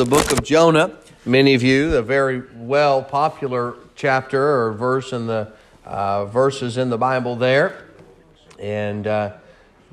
the book of Jonah. Many of you, a very well popular chapter or verse in the uh, verses in the Bible there. And uh,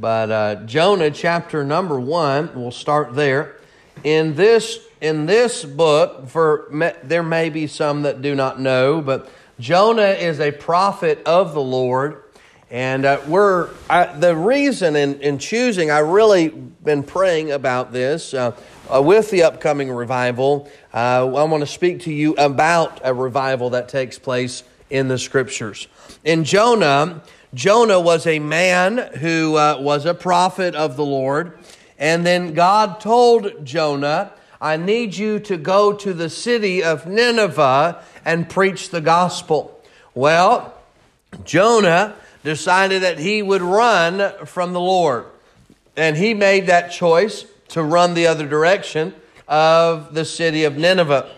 but uh, Jonah chapter number one, we'll start there. In this in this book, for there may be some that do not know, but Jonah is a prophet of the Lord. And uh, we're I, the reason in, in choosing, I really been praying about this uh, uh, with the upcoming revival. Uh, I want to speak to you about a revival that takes place in the scriptures. In Jonah, Jonah was a man who uh, was a prophet of the Lord, and then God told Jonah, "I need you to go to the city of Nineveh and preach the gospel." Well, Jonah decided that he would run from the Lord. And he made that choice to run the other direction of the city of Nineveh.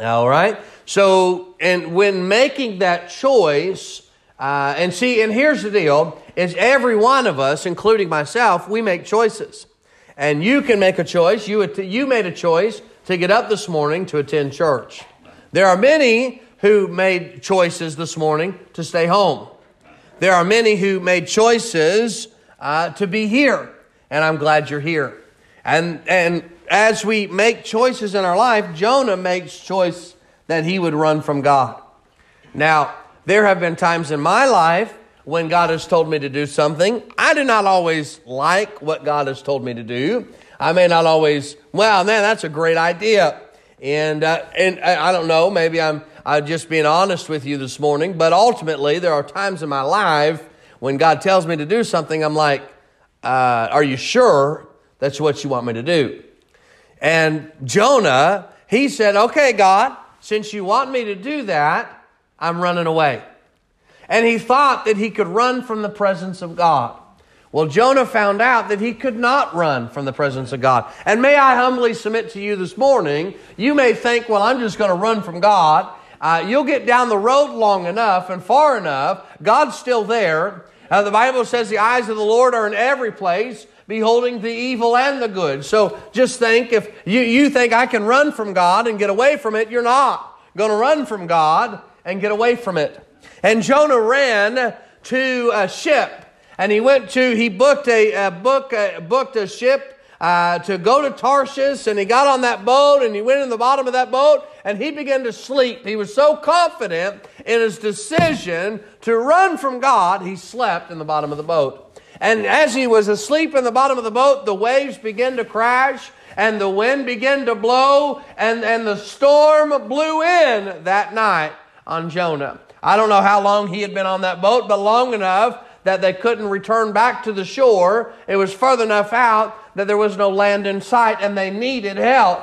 All right? So, and when making that choice, uh, and see, and here's the deal is every one of us, including myself, we make choices. And you can make a choice. You, you made a choice to get up this morning to attend church. There are many who made choices this morning to stay home. There are many who made choices uh, to be here, and I'm glad you're here. And, and as we make choices in our life, Jonah makes choice that he would run from God. Now, there have been times in my life when God has told me to do something. I do not always like what God has told me to do. I may not always, well, man, that's a great idea. And, uh, and I don't know, maybe I'm I'm just being honest with you this morning, but ultimately, there are times in my life when God tells me to do something, I'm like, uh, Are you sure that's what you want me to do? And Jonah, he said, Okay, God, since you want me to do that, I'm running away. And he thought that he could run from the presence of God. Well, Jonah found out that he could not run from the presence of God. And may I humbly submit to you this morning, you may think, well, I'm just going to run from God uh, you'll get down the road long enough and far enough, God's still there. Uh, the Bible says the eyes of the Lord are in every place, beholding the evil and the good. So just think if you, you think I can run from God and get away from it, you're not going to run from God and get away from it. And Jonah ran to a ship and he went to, he booked a, a book, a, booked a ship uh, to go to Tarshish, and he got on that boat and he went in the bottom of that boat and he began to sleep. He was so confident in his decision to run from God, he slept in the bottom of the boat. And as he was asleep in the bottom of the boat, the waves began to crash and the wind began to blow and, and the storm blew in that night on Jonah. I don't know how long he had been on that boat, but long enough that they couldn't return back to the shore. It was further enough out that there was no land in sight and they needed help.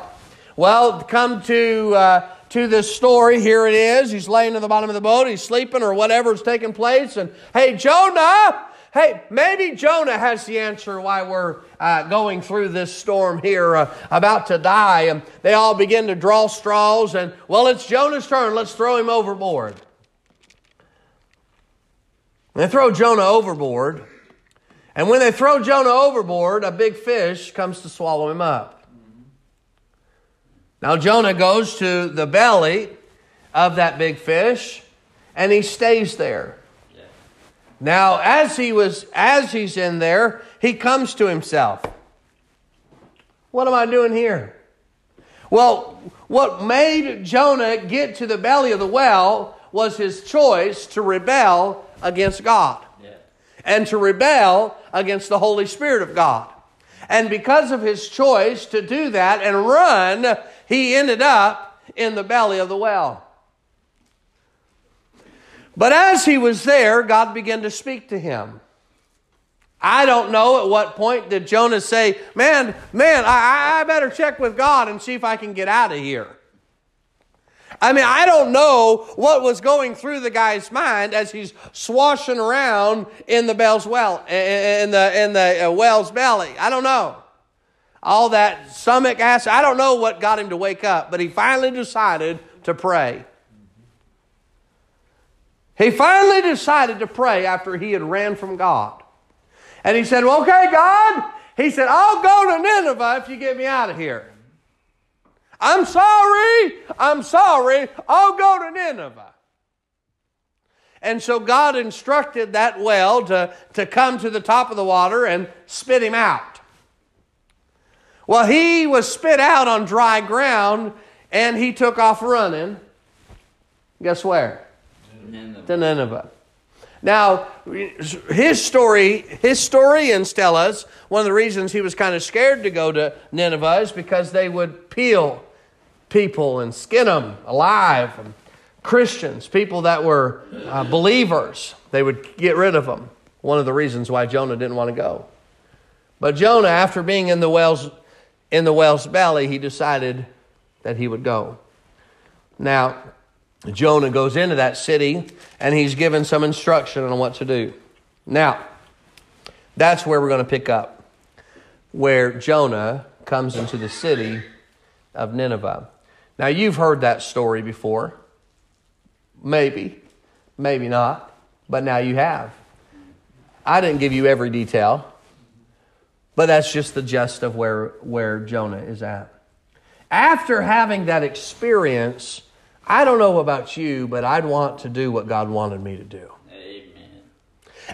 Well, come to, uh, to this story. Here it is. He's laying in the bottom of the boat. He's sleeping or whatever's taking place. And hey, Jonah, hey, maybe Jonah has the answer why we're uh, going through this storm here, uh, about to die. And they all begin to draw straws. And well, it's Jonah's turn. Let's throw him overboard. They throw Jonah overboard. And when they throw Jonah overboard, a big fish comes to swallow him up. Now Jonah goes to the belly of that big fish and he stays there. Now, as he was as he's in there, he comes to himself. What am I doing here? Well, what made Jonah get to the belly of the well was his choice to rebel against God and to rebel against the Holy Spirit of God. And because of his choice to do that and run, he ended up in the belly of the well. But as he was there, God began to speak to him. I don't know at what point did Jonah say, Man, man, I, I better check with God and see if I can get out of here. I mean, I don't know what was going through the guy's mind as he's swashing around in the bell's well, in the in the uh, well's belly. I don't know. All that stomach acid. I don't know what got him to wake up, but he finally decided to pray. He finally decided to pray after he had ran from God. And he said, well, Okay, God. He said, I'll go to Nineveh if you get me out of here. I'm sorry, I'm sorry, I'll go to Nineveh. And so God instructed that well to, to come to the top of the water and spit him out. Well, he was spit out on dry ground and he took off running. Guess where? Nineveh. To Nineveh. Now, his story, historians tell us one of the reasons he was kind of scared to go to Nineveh is because they would peel people and skin them alive. And Christians, people that were uh, believers, they would get rid of them. One of the reasons why Jonah didn't want to go. But Jonah, after being in the whale's, in the whale's belly, he decided that he would go. Now, Jonah goes into that city and he's given some instruction on what to do. Now, that's where we're going to pick up, where Jonah comes into the city of Nineveh. Now, you've heard that story before. Maybe, maybe not, but now you have. I didn't give you every detail, but that's just the gist of where, where Jonah is at. After having that experience, I don't know about you, but I'd want to do what God wanted me to do. Amen.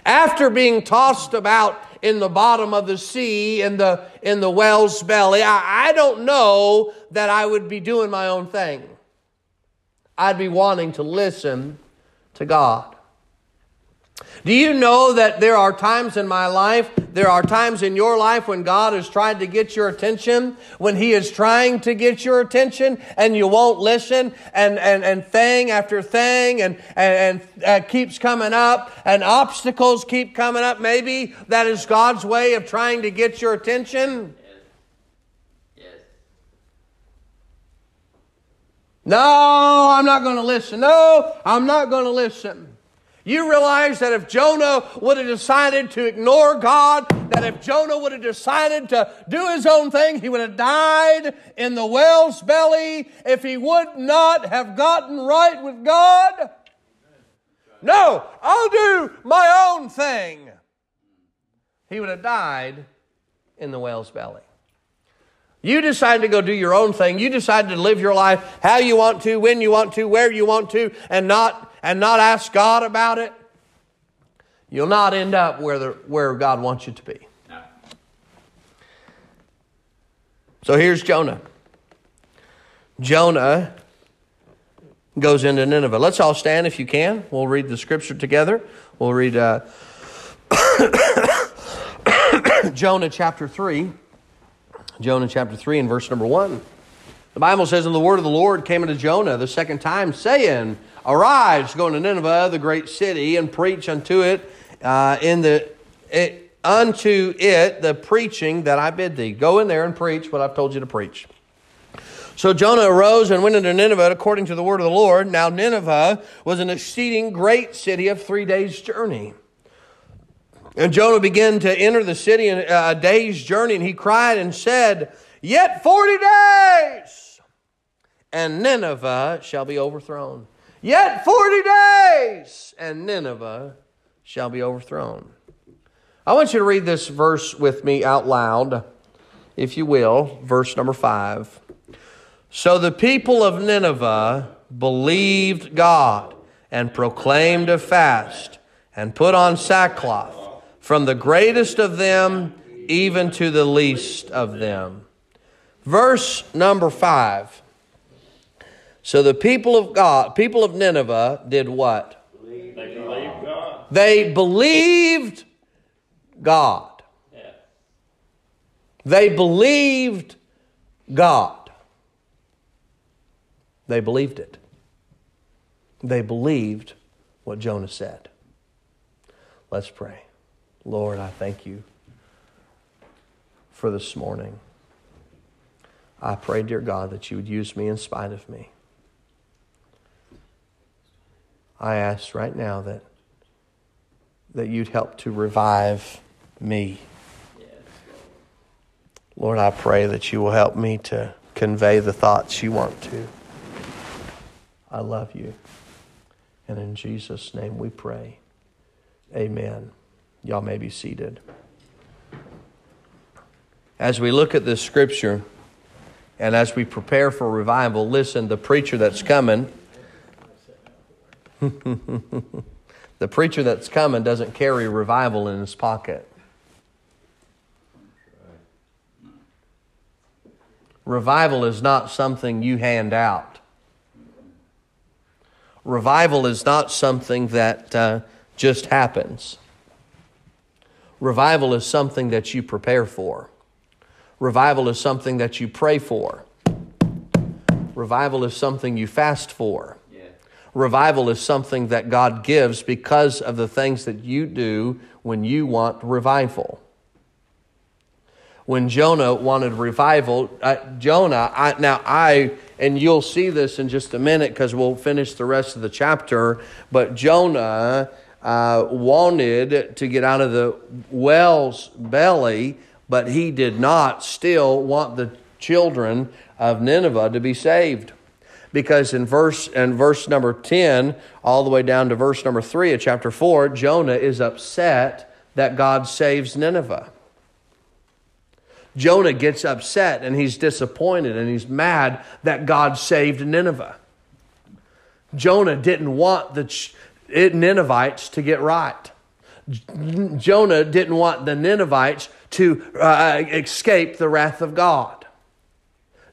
After being tossed about in the bottom of the sea, in the, in the whale's belly, I, I don't know that I would be doing my own thing. I'd be wanting to listen to God. Do you know that there are times in my life, there are times in your life when God has tried to get your attention, when He is trying to get your attention and you won't listen and, and, and thing after thing and, and, and uh, keeps coming up and obstacles keep coming up? Maybe that is God's way of trying to get your attention. No, I'm not going to listen. No, I'm not going to listen. You realize that if Jonah would have decided to ignore God, that if Jonah would have decided to do his own thing, he would have died in the whale's belly if he would not have gotten right with God? No, I'll do my own thing. He would have died in the whale's belly. You decide to go do your own thing. You decide to live your life how you want to, when you want to, where you want to, and not and not ask God about it, you'll not end up where, the, where God wants you to be. No. So here's Jonah. Jonah goes into Nineveh. Let's all stand if you can. We'll read the scripture together. We'll read uh, Jonah chapter 3. Jonah chapter 3 and verse number 1. The Bible says, And the word of the Lord came unto Jonah the second time, saying, Arise, go into Nineveh, the great city, and preach unto it uh, in the it, unto it the preaching that I bid thee. Go in there and preach what I've told you to preach. So Jonah arose and went into Nineveh according to the word of the Lord. Now Nineveh was an exceeding great city of three days' journey. And Jonah began to enter the city in a day's journey, and he cried and said, Yet forty days, and Nineveh shall be overthrown. Yet 40 days, and Nineveh shall be overthrown. I want you to read this verse with me out loud, if you will, verse number 5. So the people of Nineveh believed God and proclaimed a fast and put on sackcloth, from the greatest of them even to the least of them. Verse number 5. So the people of God, people of Nineveh, did what? They believed God. They believed God. They believed it. They believed what Jonah said. Let's pray. Lord, I thank you for this morning. I pray, dear God, that you would use me in spite of me. I ask right now that, that you'd help to revive me. Lord, I pray that you will help me to convey the thoughts you want to. I love you. And in Jesus' name we pray. Amen. Y'all may be seated. As we look at this scripture, And as we prepare for revival, listen, the preacher that's coming, the preacher that's coming doesn't carry revival in his pocket. Revival is not something you hand out. Revival is not something that uh, just happens. Revival is something that you prepare for. Revival is something that you pray for. Revival is something you fast for. Revival is something that God gives because of the things that you do when you want revival when Jonah wanted revival. Uh, Jonah, I, now I, and you'll see this in just a minute because we'll finish the rest of the chapter, but Jonah uh, wanted to get out of the whale's belly, but he did not still want the children of Nineveh to be saved. Because in verse in verse number 10, all the way down to verse number 3 of chapter 4, Jonah is upset that God saves Nineveh. Jonah gets upset and he's disappointed and he's mad that God saved Nineveh. Jonah didn't want the Ninevites to get right. Jonah didn't want the Ninevites to uh, escape the wrath of God.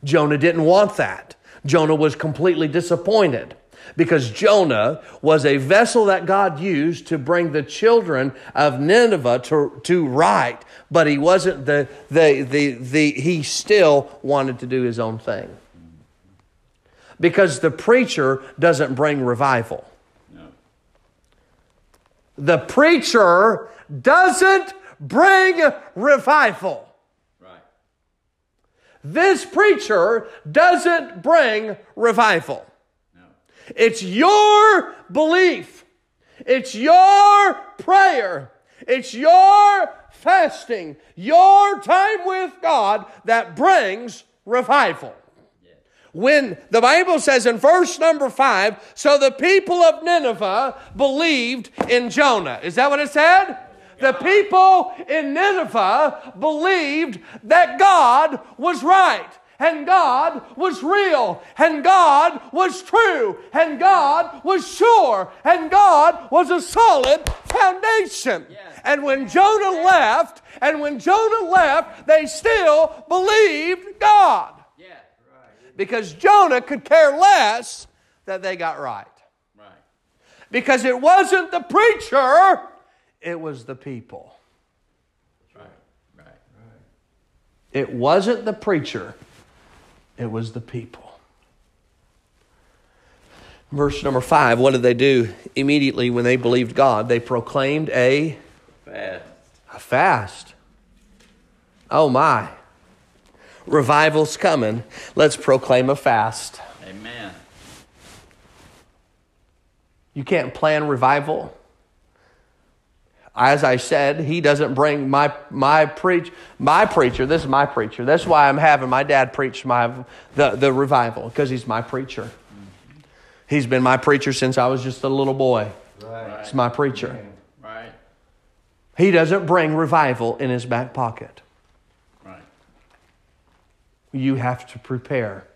Jonah didn't want that. Jonah was completely disappointed because Jonah was a vessel that God used to bring the children of Nineveh to, to right, but he wasn't the, the, the, the, he still wanted to do his own thing. Because the preacher doesn't bring revival. No. The preacher doesn't bring revival. This preacher doesn't bring revival. It's your belief. It's your prayer. It's your fasting, your time with God that brings revival. When the Bible says in verse number five, so the people of Nineveh believed in Jonah. Is that what it said? The people in Nineveh believed that God was right and God was real, and God was true, and God was sure, and God was a solid foundation. Yes. And when Jonah left, and when Jonah left, they still believed God. Yes. Right. Because Jonah could care less that they got right. Right. Because it wasn't the preacher, it was the people. Right. Right. Right. It wasn't the preacher it was the people. Verse number five, what did they do? Immediately when they believed God, they proclaimed a fast. A fast. Oh my. Revival's coming. Let's proclaim a fast. Amen. You can't plan revival as I said, he doesn't bring my my preach my preacher. This is my preacher. That's why I'm having my dad preach my the the revival because he's my preacher. He's been my preacher since I was just a little boy. Right. He's my preacher. Right. He doesn't bring revival in his back pocket. Right. You have to prepare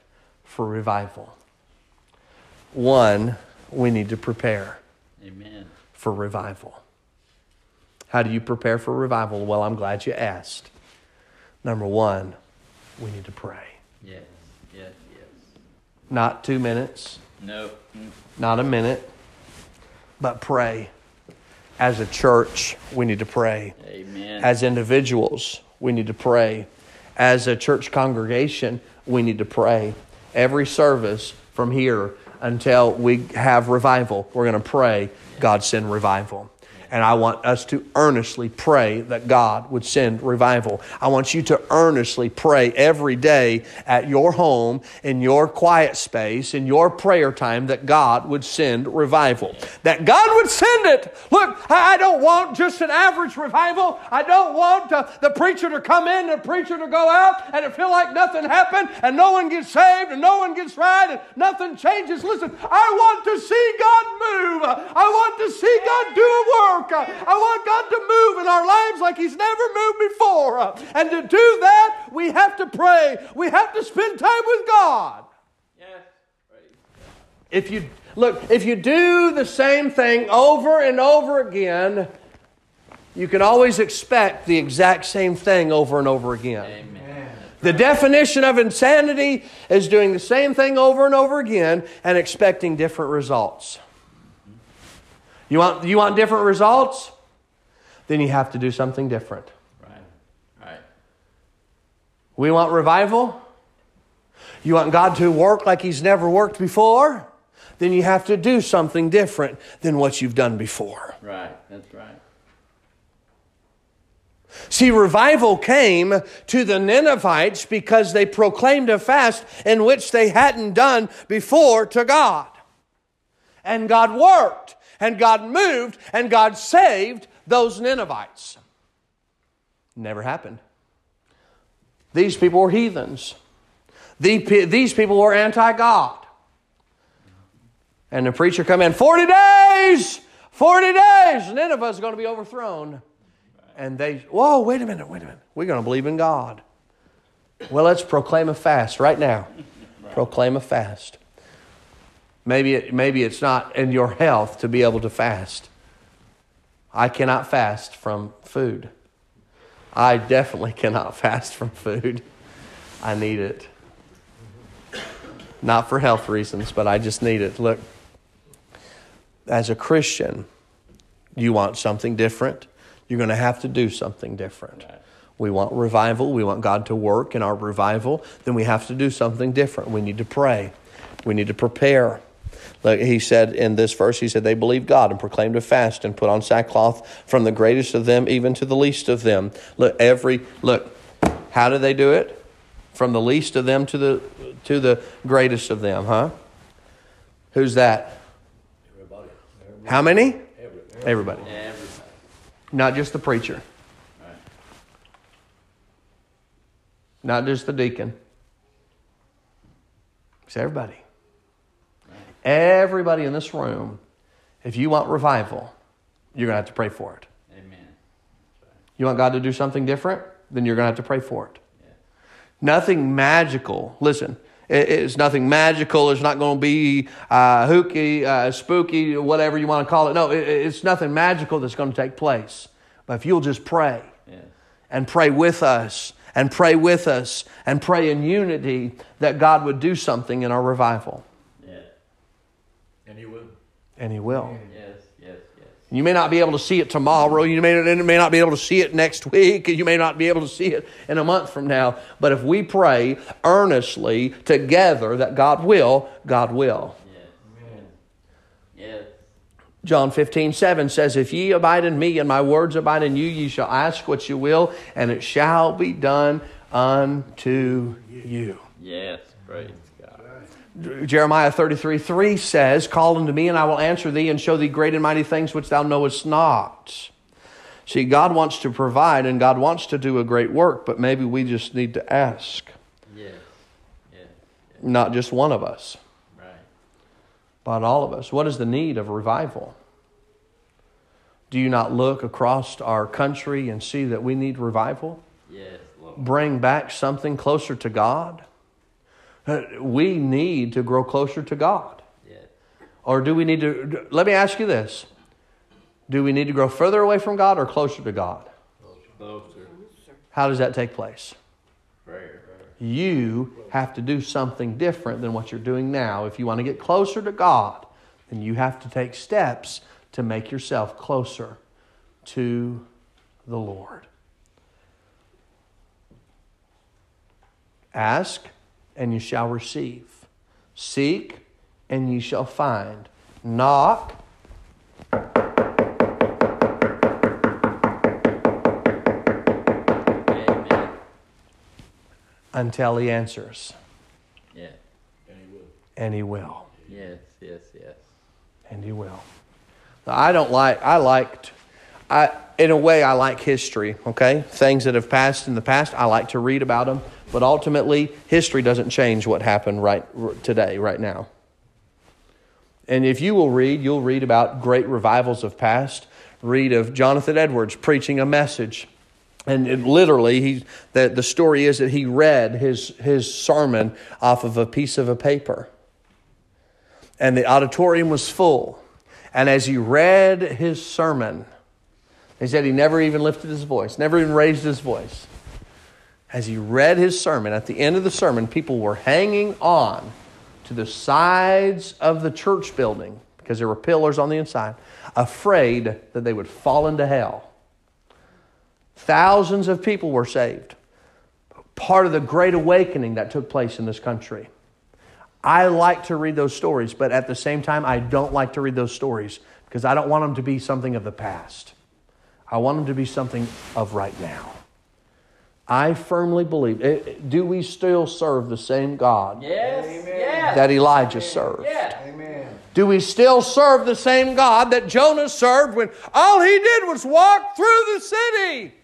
for revival. One, we need to prepare. Amen. For revival. How do you prepare for revival? Well, I'm glad you asked. Number one, we need to pray. Yes, yes, yes. Not two minutes. No. Not a minute, but pray. As a church, we need to pray. Amen. As individuals, we need to pray. As a church congregation, we need to pray. Every service from here until we have revival, we're going to pray, God send revival. And I want us to earnestly pray that God would send revival. I want you to earnestly pray every day at your home, in your quiet space, in your prayer time, that God would send revival. That God would send it. Look, I don't want just an average revival. I don't want uh, the preacher to come in the preacher to go out and it feel like nothing happened and no one gets saved and no one gets right and nothing changes. Listen, I want to see God move. I want to see God do a work work. I want God to move in our lives like He's never moved before. And to do that, we have to pray. We have to spend time with God. Yes. If you look, if you do the same thing over and over again, you can always expect the exact same thing over and over again. Amen. The definition of insanity is doing the same thing over and over again and expecting different results. You want, you want different results? Then you have to do something different. Right. Right. We want revival? You want God to work like He's never worked before? Then you have to do something different than what you've done before. Right. That's right. See, revival came to the Ninevites because they proclaimed a fast in which they hadn't done before to God. And God worked, and God moved, and God saved those Ninevites. Never happened. These people were heathens. The- These people were anti God. And the preacher come in, 40 days! 40 days! Nineveh is going to be overthrown. And they, whoa, wait a minute, wait a minute. We're going to believe in God. Well, let's proclaim a fast right now. Proclaim a fast. Maybe, it, maybe it's not in your health to be able to fast. I cannot fast from food. I definitely cannot fast from food. I need it. Not for health reasons, but I just need it. Look, as a Christian, you want something different, you're going to have to do something different. We want revival. We want God to work in our revival. Then we have to do something different. We need to pray. We need to prepare. He said in this verse, he said, They believed God and proclaimed a fast and put on sackcloth from the greatest of them even to the least of them. Look, every look, how do they do it? From the least of them to the to the greatest of them, huh? Who's that? Everybody. How many? Everybody. Everybody. Everybody. Not just the preacher. Right. Not just the deacon. It's everybody. Everybody in this room, if you want revival, you're going to have to pray for it. Amen. You want God to do something different? Then you're going to have to pray for it. Yeah. Nothing magical. Listen, it- it's nothing magical. It's not going to be uh, hooky, uh, spooky, whatever you want to call it. No, it- it's nothing magical that's going to take place. But if you'll just pray, Yes. and pray with us and pray with us and pray in unity that God would do something in our revival. Yes. And he will. And He will. Yes. Yes. Yes. You may not be able to see it tomorrow. You may, you may not be able to see it next week. You may not be able to see it in a month from now. But if we pray earnestly together that God will, God will. Yes. Yes. John 15, 7 says, If ye abide in me and my words abide in you, ye shall ask what you will, and it shall be done unto you. Yes. Praise God. Jeremiah 33 3 says, Call unto me, and I will answer thee, and show thee great and mighty things which thou knowest not. See, God wants to provide, and God wants to do a great work, but maybe we just need to ask. Yes. Yes. Not just one of us, Right. but all of us. What is the need of revival? Do you not look across our country and see that we need revival? Yes, Lord. Bring back something closer to God? Uh, We need to grow closer to God. Yes. Or do we need to, let me ask you this. Do we need to grow further away from God or closer to God? Closer. How does that take place? Prayer. You have to do something different than what you're doing now. If you want to get closer to God, then you have to take steps to make yourself closer to the Lord. Ask, and you shall receive. Seek, and ye shall find. Knock, Amen. until he answers, Yes. And he will. and he will. Yes. Yes. Yes. and he will. Now, I don't like. I liked. I in a way I like history. Okay, things that have passed in the past. I like to read about them, but ultimately, history doesn't change what happened right today, right now. And if you will read, you'll read about great revivals of past. Read of Jonathan Edwards preaching a message and it literally, he, the, the story is that he read his, his sermon off of a piece of a paper. And the auditorium was full. And as he read his sermon, he said he never even lifted his voice, never even raised his voice. As he read his sermon, at the end of the sermon, people were hanging on to the sides of the church building because there were pillars on the inside, afraid that they would fall into hell. Thousands of people were saved. Part of the great awakening that took place in this country. I like to read those stories, but at the same time, I don't like to read those stories because I don't want them to be something of the past. I want them to be something of right now. I firmly believe. eh, eh, Do we still serve the same God Yes. Yes. that Elijah served? Yes. Do we still serve the same God that Jonah served when all he did was walk through the city?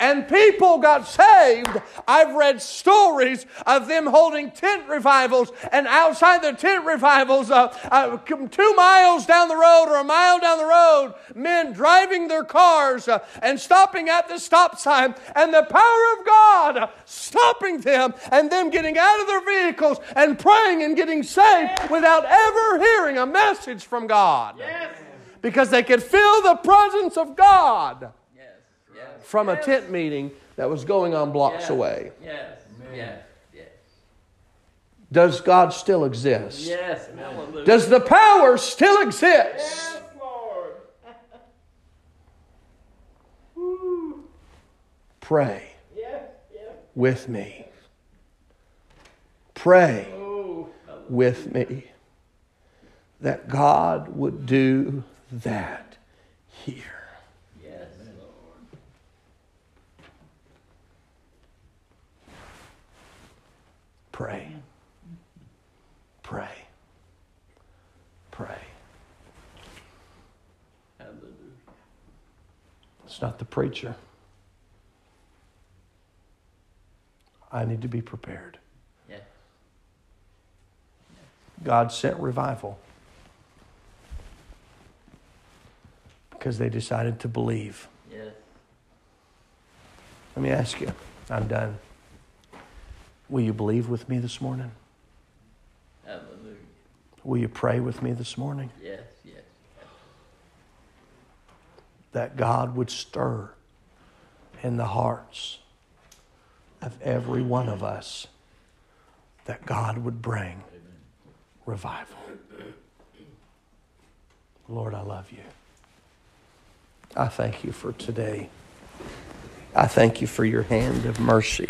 And people got saved. I've read stories of them holding tent revivals, and outside the tent revivals, uh, uh, two miles down the road or a mile down the road, men driving their cars uh, and stopping at the stop sign, and the power of God stopping them, and them getting out of their vehicles and praying and getting saved without ever hearing a message from God. Because they could feel the presence of God Yes. Yes. from a tent meeting that was going on blocks Yes. away. Yes. Yes. Yes. Does God still exist? Yes. Hallelujah. Does the power still exist? Yes, Lord. Pray with me. Pray oh, with me that God would do that here. Pray. Pray. Pray. Hallelujah. It's not the preacher. I need to be prepared. Yes. God sent revival because they decided to believe. Yes. Let me ask you, I'm done. Will you believe with me this morning? Hallelujah. Will you pray with me this morning? Yes. Yes. That God would stir in the hearts of every one of us, that God would bring revival. Lord, I love you. I thank you for today. I thank you for your hand of mercy.